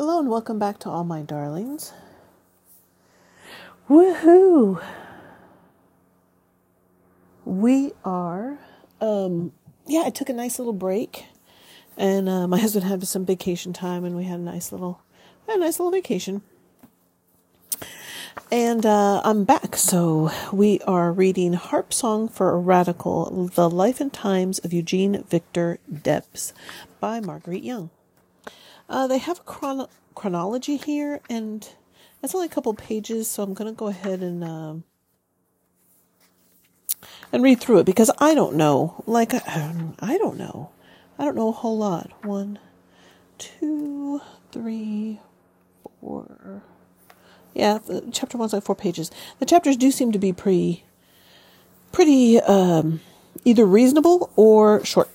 Hello and welcome back to all my darlings. Woohoo! We are, um, yeah, I took a nice little break, and uh, my husband had some vacation time, and we had a nice little, a nice little vacation. And uh, I'm back, so we are reading Harp Song for a Radical The Life and Times of Eugene Victor Debs by Marguerite Young. Uh, they have a chron- chronology here, and it's only a couple pages, so I'm going to go ahead and um, and read through it because I don't know. Like I, I don't know. I don't know a whole lot. One, two, three, four. Yeah, chapter one's like four pages. The chapters do seem to be pretty, pretty um, either reasonable or short.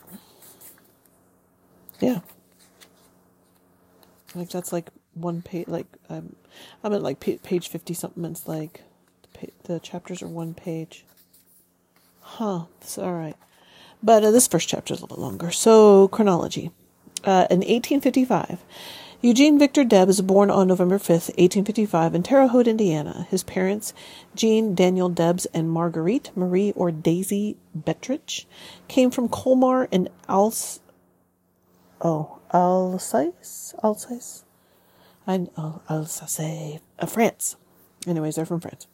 Yeah. Like that's like one page. Like I'm, I'm at like page fifty something. It's like the, the chapters are one page. Huh. It's all right. But uh, this first chapter is a little bit longer. So chronology. Uh, in 1855, Eugene Victor Debs was born on November 5th, 1855, in Terre Haute, Indiana. His parents, Jean Daniel Debs and Marguerite Marie or Daisy Betrich, came from Colmar in Alsace. Oh, Alsace? Alsace? I, oh, Alsace, uh, France. Anyways, they're from France.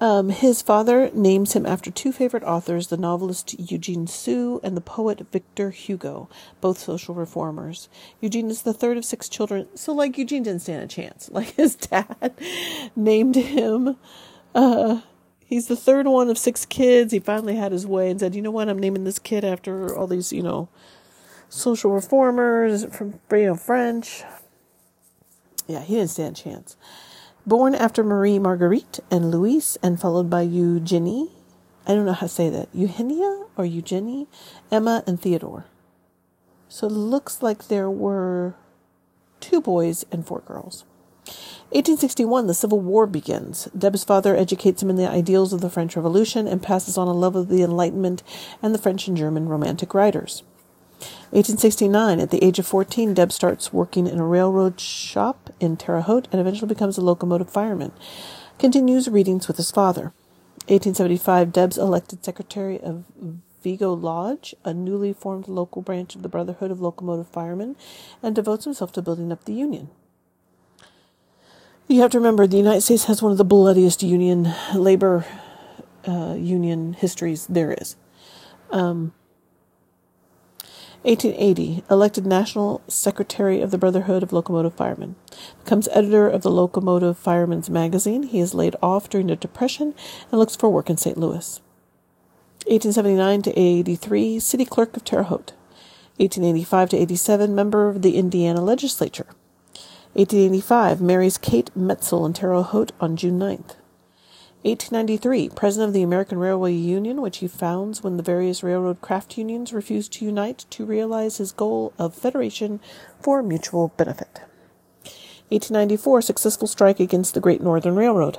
Um, his father names him after two favorite authors, the novelist Eugene Sue and the poet Victor Hugo, both social reformers. Eugene is the third of six children, so like Eugene didn't stand a chance. Like his dad named him. Uh, he's the third one of six kids. He finally had his way and said, "You know what? I'm naming this kid after all these, you know, social reformers from you know French." Yeah, he didn't stand a chance. Born after Marie Marguerite and Louise, and followed by Eugenie. I don't know how to say that. Eugenia or Eugenie, Emma, and Theodore. So it looks like there were two boys and four girls. 1861, the Civil War begins. Deb's father educates him in the ideals of the French Revolution and passes on a love of the Enlightenment and the French and German Romantic writers. 1869, at the age of 14, Deb starts working in a railroad shop in Terre Haute and eventually becomes a locomotive fireman. Continues readings with his father. 1875, Deb's elected secretary of Vigo Lodge, a newly formed local branch of the Brotherhood of Locomotive Firemen, and devotes himself to building up the Union. You have to remember the United States has one of the bloodiest union labor uh, union histories there is. Um, 1880, elected National Secretary of the Brotherhood of Locomotive Firemen. Becomes editor of the Locomotive Firemen's Magazine. He is laid off during the Depression and looks for work in St. Louis. 1879 to 83, City Clerk of Terre Haute. 1885 to 87, member of the Indiana Legislature. 1885, marries Kate Metzel in Terre Haute on June 9th. 1893, president of the American Railway Union, which he founds when the various railroad craft unions refused to unite to realize his goal of federation for mutual benefit. 1894, successful strike against the Great Northern Railroad.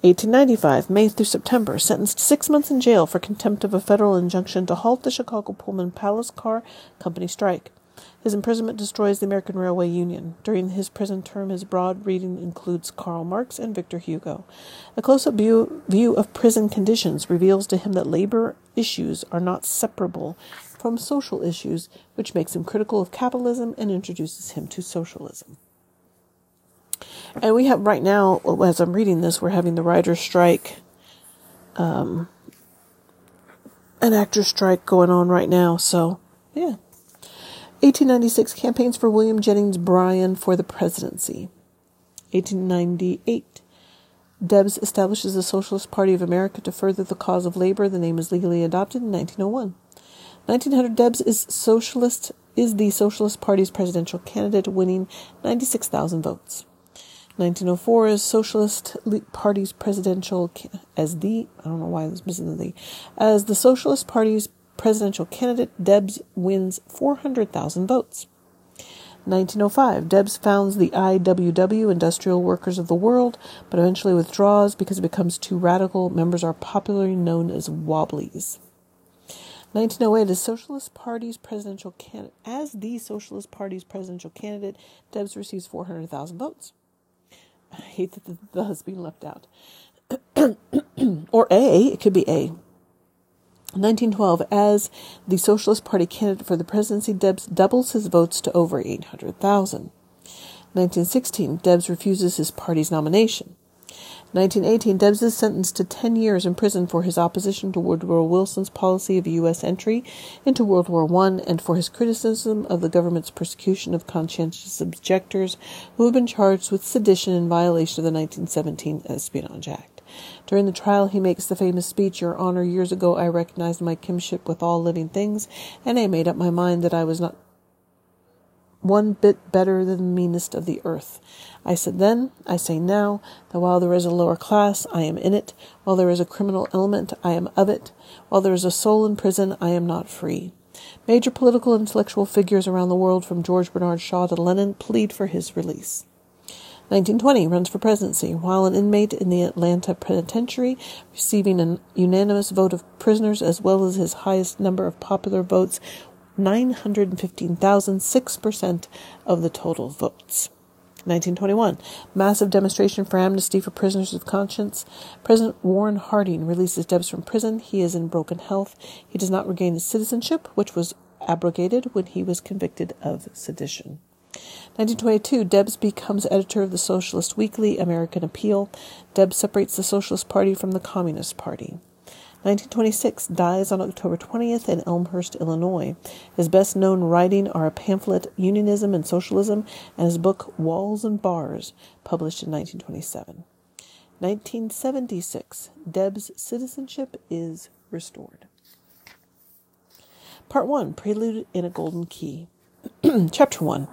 1895, May through September, sentenced six months in jail for contempt of a federal injunction to halt the Chicago Pullman Palace Car Company strike. His imprisonment destroys the American Railway Union. During his prison term, his broad reading includes Karl Marx and Victor Hugo. A close up view, view of prison conditions reveals to him that labor issues are not separable from social issues, which makes him critical of capitalism and introduces him to socialism. And we have right now, as I'm reading this, we're having the writer's strike, um, an actor's strike going on right now. So, yeah. 1896 campaigns for William Jennings Bryan for the presidency. 1898 Debs establishes the Socialist Party of America to further the cause of labor. The name is legally adopted in 1901. 1900 Debs is socialist is the Socialist Party's presidential candidate, winning 96,000 votes. 1904 is Socialist Party's presidential as the I don't know why I missing the as the Socialist Party's presidential candidate, Debs wins 400,000 votes. 1905, Debs founds the IWW, Industrial Workers of the World, but eventually withdraws because it becomes too radical. Members are popularly known as Wobblies. 1908, as Socialist Party's presidential candidate, as the Socialist Party's presidential candidate, Debs receives 400,000 votes. I hate that the, the has being left out. or A, it could be A. 1912, as the Socialist Party candidate for the presidency, Debs doubles his votes to over 800,000. 1916, Debs refuses his party's nomination. 1918, Debs is sentenced to 10 years in prison for his opposition to Woodrow Wilson's policy of U.S. entry into World War I and for his criticism of the government's persecution of conscientious objectors who have been charged with sedition in violation of the 1917 Espionage Act. During the trial, he makes the famous speech, Your Honor, years ago I recognized my kinship with all living things, and I made up my mind that I was not one bit better than the meanest of the earth. I said then, I say now, that while there is a lower class, I am in it. While there is a criminal element, I am of it. While there is a soul in prison, I am not free. Major political and intellectual figures around the world, from George Bernard Shaw to Lenin, plead for his release. 1920 runs for presidency while an inmate in the Atlanta penitentiary, receiving a unanimous vote of prisoners as well as his highest number of popular votes 915,006% of the total votes. 1921, massive demonstration for amnesty for prisoners of conscience. President Warren Harding releases Debs from prison. He is in broken health. He does not regain his citizenship, which was abrogated when he was convicted of sedition. 1922, Debs becomes editor of the Socialist Weekly, American Appeal. Debs separates the Socialist Party from the Communist Party. 1926, dies on October 20th in Elmhurst, Illinois. His best known writing are a pamphlet, Unionism and Socialism, and his book, Walls and Bars, published in 1927. 1976, Deb's citizenship is restored. Part 1 Prelude in a Golden Key. Chapter 1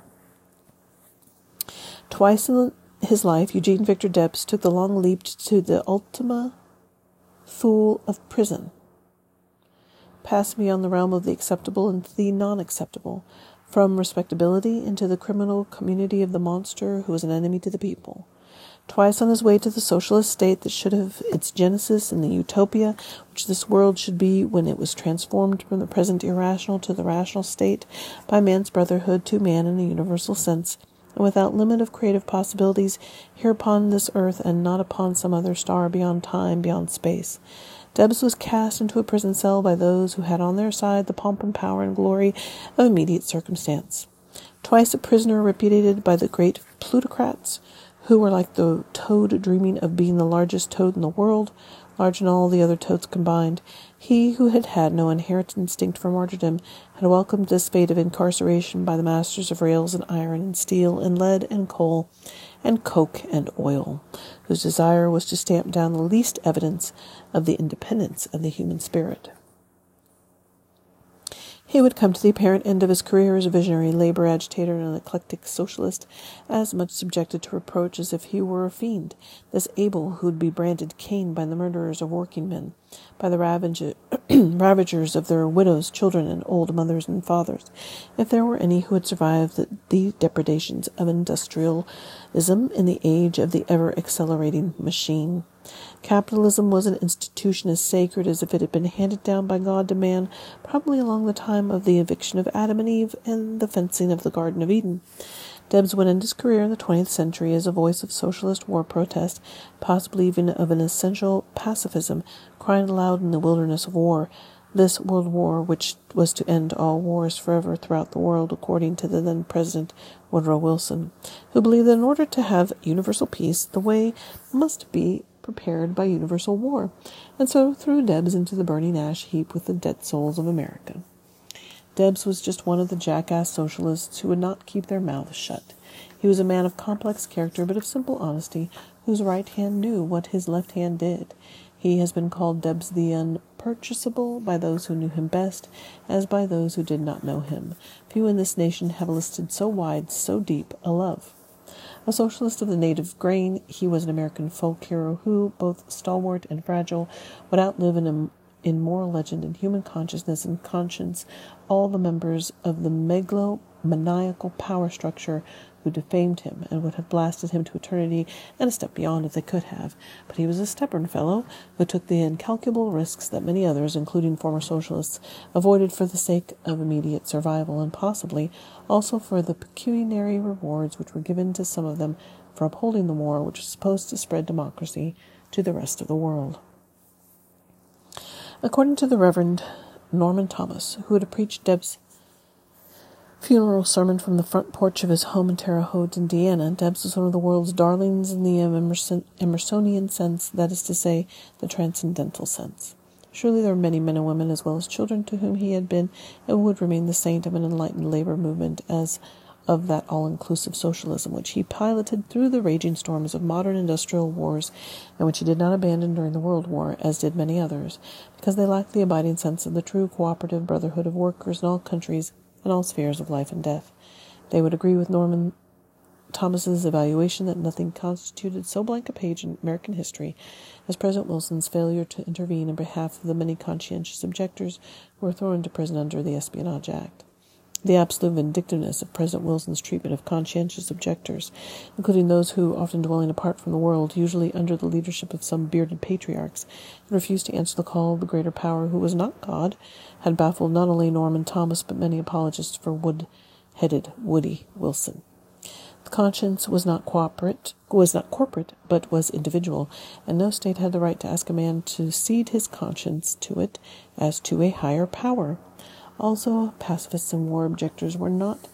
Twice in his life, Eugene Victor Debs took the long leap to the ultima thule of prison. Pass beyond the realm of the acceptable and the non acceptable, from respectability into the criminal community of the monster who is an enemy to the people. Twice on his way to the socialist state that should have its genesis in the utopia which this world should be when it was transformed from the present irrational to the rational state by man's brotherhood to man in a universal sense, without limit of creative possibilities here upon this earth and not upon some other star beyond time, beyond space. Debs was cast into a prison cell by those who had on their side the pomp and power and glory of immediate circumstance. Twice a prisoner repudiated by the great plutocrats, who were like the toad dreaming of being the largest toad in the world, larger than all the other toads combined. He who had had no inherent instinct for martyrdom had welcomed this fate of incarceration by the masters of rails and iron and steel and lead and coal and coke and oil, whose desire was to stamp down the least evidence of the independence of the human spirit. He would come to the apparent end of his career as a visionary labor agitator and an eclectic socialist, as much subjected to reproach as if he were a fiend, this Abel who would be branded Cain by the murderers of working men, by the ravagers of their widows, children, and old mothers and fathers, if there were any who had survived the, the depredations of industrialism in the age of the ever accelerating machine. Capitalism was an institution as sacred as if it had been handed down by God to man, probably along the time of the eviction of Adam and Eve and the fencing of the Garden of Eden. Debs went into his career in the 20th century as a voice of socialist war protest, possibly even of an essential pacifism, crying aloud in the wilderness of war. This world war, which was to end all wars forever throughout the world, according to the then President Woodrow Wilson, who believed that in order to have universal peace, the way must be prepared by universal war, and so threw Debs into the burning ash heap with the dead souls of America. Debs was just one of the jackass socialists who would not keep their mouths shut. He was a man of complex character, but of simple honesty, whose right hand knew what his left hand did. He has been called Debs the unpurchasable by those who knew him best, as by those who did not know him. Few in this nation have enlisted so wide, so deep a love. A socialist of the native grain, he was an American folk hero who, both stalwart and fragile, would outlive in, in moral legend and human consciousness and conscience all the members of the megalomaniacal power structure who defamed him and would have blasted him to eternity and a step beyond if they could have. But he was a stubborn fellow who took the incalculable risks that many others, including former socialists, avoided for the sake of immediate survival and possibly also for the pecuniary rewards which were given to some of them for upholding the war which was supposed to spread democracy to the rest of the world. According to the Reverend Norman Thomas, who had preached Deb's funeral sermon from the front porch of his home in Terre Haute, Indiana, Debs was one of the world's darlings in the Emerson, Emersonian sense, that is to say, the transcendental sense. Surely there were many men and women, as well as children, to whom he had been and would remain the saint of an enlightened labor movement as of that all inclusive socialism which he piloted through the raging storms of modern industrial wars, and which he did not abandon during the World War, as did many others, because they lacked the abiding sense of the true cooperative brotherhood of workers in all countries and all spheres of life and death. They would agree with Norman Thomas's evaluation that nothing constituted so blank a page in American history as President Wilson's failure to intervene in behalf of the many conscientious objectors who were thrown into prison under the Espionage Act. The absolute vindictiveness of President Wilson's treatment of conscientious objectors, including those who, often dwelling apart from the world, usually under the leadership of some bearded patriarchs, had refused to answer the call of the greater power who was not God, had baffled not only Norman Thomas but many apologists for wood-headed Woody Wilson. The conscience was not corporate, was not corporate, but was individual, and no state had the right to ask a man to cede his conscience to it as to a higher power. Also, pacifists and war objectors were not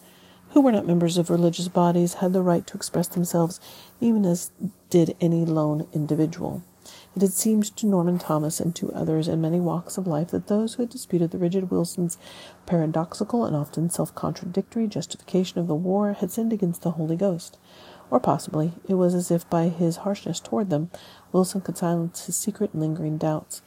who were not members of religious bodies had the right to express themselves even as did any lone individual. It had seemed to Norman Thomas and to others in many walks of life that those who had disputed the rigid Wilson's paradoxical and often self contradictory justification of the war had sinned against the Holy Ghost. Or possibly it was as if by his harshness toward them Wilson could silence his secret lingering doubts,